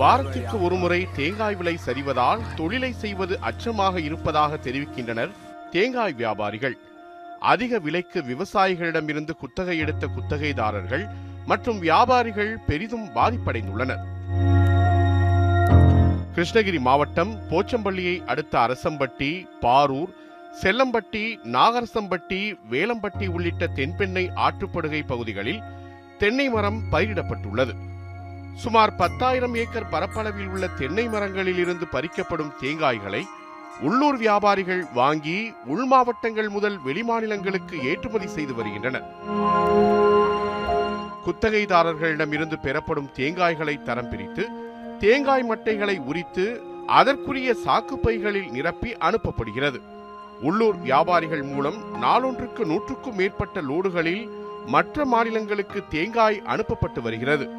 வாரத்திற்கு ஒருமுறை தேங்காய் விலை சரிவதால் தொழிலை செய்வது அச்சமாக இருப்பதாக தெரிவிக்கின்றனர் தேங்காய் வியாபாரிகள். அதிக விலைக்கு விவசாயிகளிடமிருந்து குத்தகை எடுத்த குத்தகைதாரர்கள் மற்றும் வியாபாரிகள் பெரிதும் பாதிப்படைந்துள்ளனர். கிருஷ்ணகிரி மாவட்டம் போச்சம்பள்ளியை அடுத்த அரசம்பட்டி பாரூர் செல்லம்பட்டி நாகரசம்பட்டி வேலம்பட்டி உள்ளிட்ட தென்பெண்ணை ஆற்றுப்படுகை பகுதிகளில் தென்னை மரம் பயிரிடப்பட்டுள்ளது. சுமார் பத்தாயிரம் ஏக்கர் பரப்பளவில் உள்ள தென்னை மரங்களில் இருந்து பறிக்கப்படும் தேங்காய்களை உள்ளூர் வியாபாரிகள் வாங்கி உள் மாவட்டங்கள் முதல் வெளிமாநிலங்களுக்கு ஏற்றுமதி செய்து வருகின்றனர். குத்தகைதாரர்களிடமிருந்து பெறப்படும் தேங்காய்களை தரம் பிரித்து தேங்காய் மட்டைகளை உரித்து அதற்குரிய சாக்குப்பைகளில் நிரப்பி அனுப்பப்படுகிறது. உள்ளூர் வியாபாரிகள் மூலம் நாளொன்றுக்கு நூற்றுக்கும் மேற்பட்ட லோடுகளில் மற்ற மாநிலங்களுக்கு தேங்காய் அனுப்பப்பட்டு வருகிறது.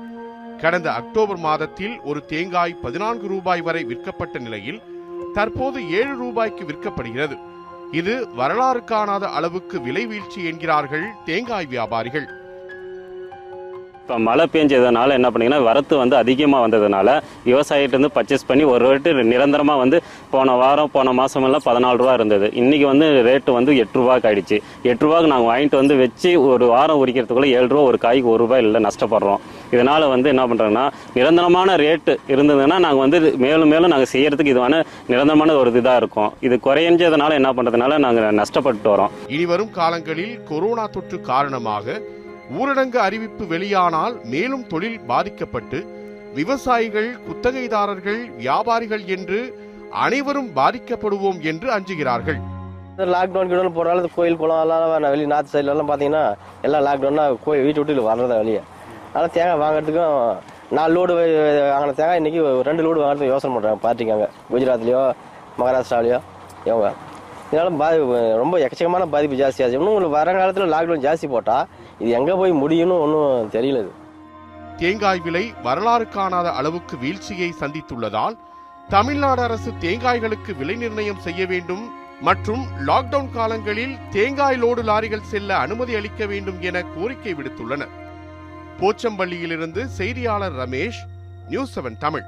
கடந்த அக்டோபர் மாதத்தில் ஒரு தேங்காய் பதினான்கு ரூபாய் வரை விற்கப்பட்ட நிலையில் தற்போது ஏழு ரூபாய்க்கு விற்கப்படுகிறது. இது வரலாறு காணாத அளவுக்கு விலை வீழ்ச்சி என்கிறார்கள் தேங்காய் வியாபாரிகள். இப்போ மழை பெஞ்சதுனால என்ன பண்ணிங்கன்னா வரத்து வந்து அதிகமாக வந்ததுனால விவசாயிகிட்டேருந்து பர்ச்சேஸ் பண்ணி ஒரு ரேட்டு நிரந்தரமாக வந்து போன வாரம் போன மாதமெல்லாம் பதினாலு ரூபா இருந்தது. இன்றைக்கி வந்து ரேட்டு வந்து எட்டு ரூபாய்க்கு ஆயிடுச்சு. எட்டு ரூபாய்க்கு நாங்கள் வாங்கிட்டு வந்து வச்சு ஒரு வாரம் உரிக்கிறதுக்குள்ளே ஏழு ரூபா ஒரு காய்க்கு ஒரு ரூபாய் இல்லை நஷ்டப்படுறோம். இதனால் வந்து என்ன பண்ணுறாங்கன்னா நிரந்தரமான ரேட்டு இருந்ததுன்னா நாங்கள் வந்து மேலும் மேலும் நாங்கள் செய்கிறதுக்கு இதுவான நிரந்தரமான ஒரு இதாக இருக்கும். இது குறைஞ்சதுனால என்ன பண்ணுறதுனால நாங்கள் நஷ்டப்பட்டு வரோம். இனி வரும் காலங்களில் கொரோனா தொற்று காரணமாக ஊரடங்கு அறிவிப்பு வெளியானால் மேலும் தொழில் பாதிக்கப்பட்டு விவசாயிகள் குத்தகைதாரர்கள் வியாபாரிகள் என்று அனைவரும் பாதிக்கப்படுவோம் என்று அஞ்சுகிறார்கள். லாக்டவுன் கிடவுன் போனாலும் இந்த கோயில் குளம் எல்லாம் நான் வெளியே நார்த் சைட்லலாம் பார்த்தீங்கன்னா எல்லாம் லாக்டவுன்னா கோயில் வீட்டு விட்டு வர்றதா வெளியே. அதனால் தேங்காய் வாங்குறதுக்கும் நாலு லோடு வாங்கின தேங்காய் இன்னைக்கு ரெண்டு லோடு வாங்குறதுக்கு யோசனை பண்ணுறாங்க பார்ட்டிக்காங்க குஜராத்லேயோ மகாராஷ்டிராலேயோ இவங்க. இதனால பாதிப்பு ரொம்ப எக்கச்சக்கமான பாதிப்பு ஜாஸ்தியாச்சு இன்னும் உங்களுக்கு வர காலத்தில் லாக்டவுன் ஜாஸ்தி போட்டால் இது எங்கே போய் முடியும்னு ஒன்றும் தெரியல தேங்காய் விலை வரலாறு காணாத அளவுக்கு வீழ்ச்சியை சந்தித்துள்ளதால் தமிழ்நாடு அரசு தேங்காய்களுக்கு விலை நிர்ணயம் செய்ய வேண்டும் மற்றும் லாக்டவுன் காலங்களில் தேங்காய் லோடு லாரிகள் செல்ல அனுமதி அளிக்க வேண்டும் என கோரிக்கை விடுத்துள்ளனர். போச்சம்பள்ளியிலிருந்து செய்தியாளர் ரமேஷ் நியூஸ் செவன் தமிழ்.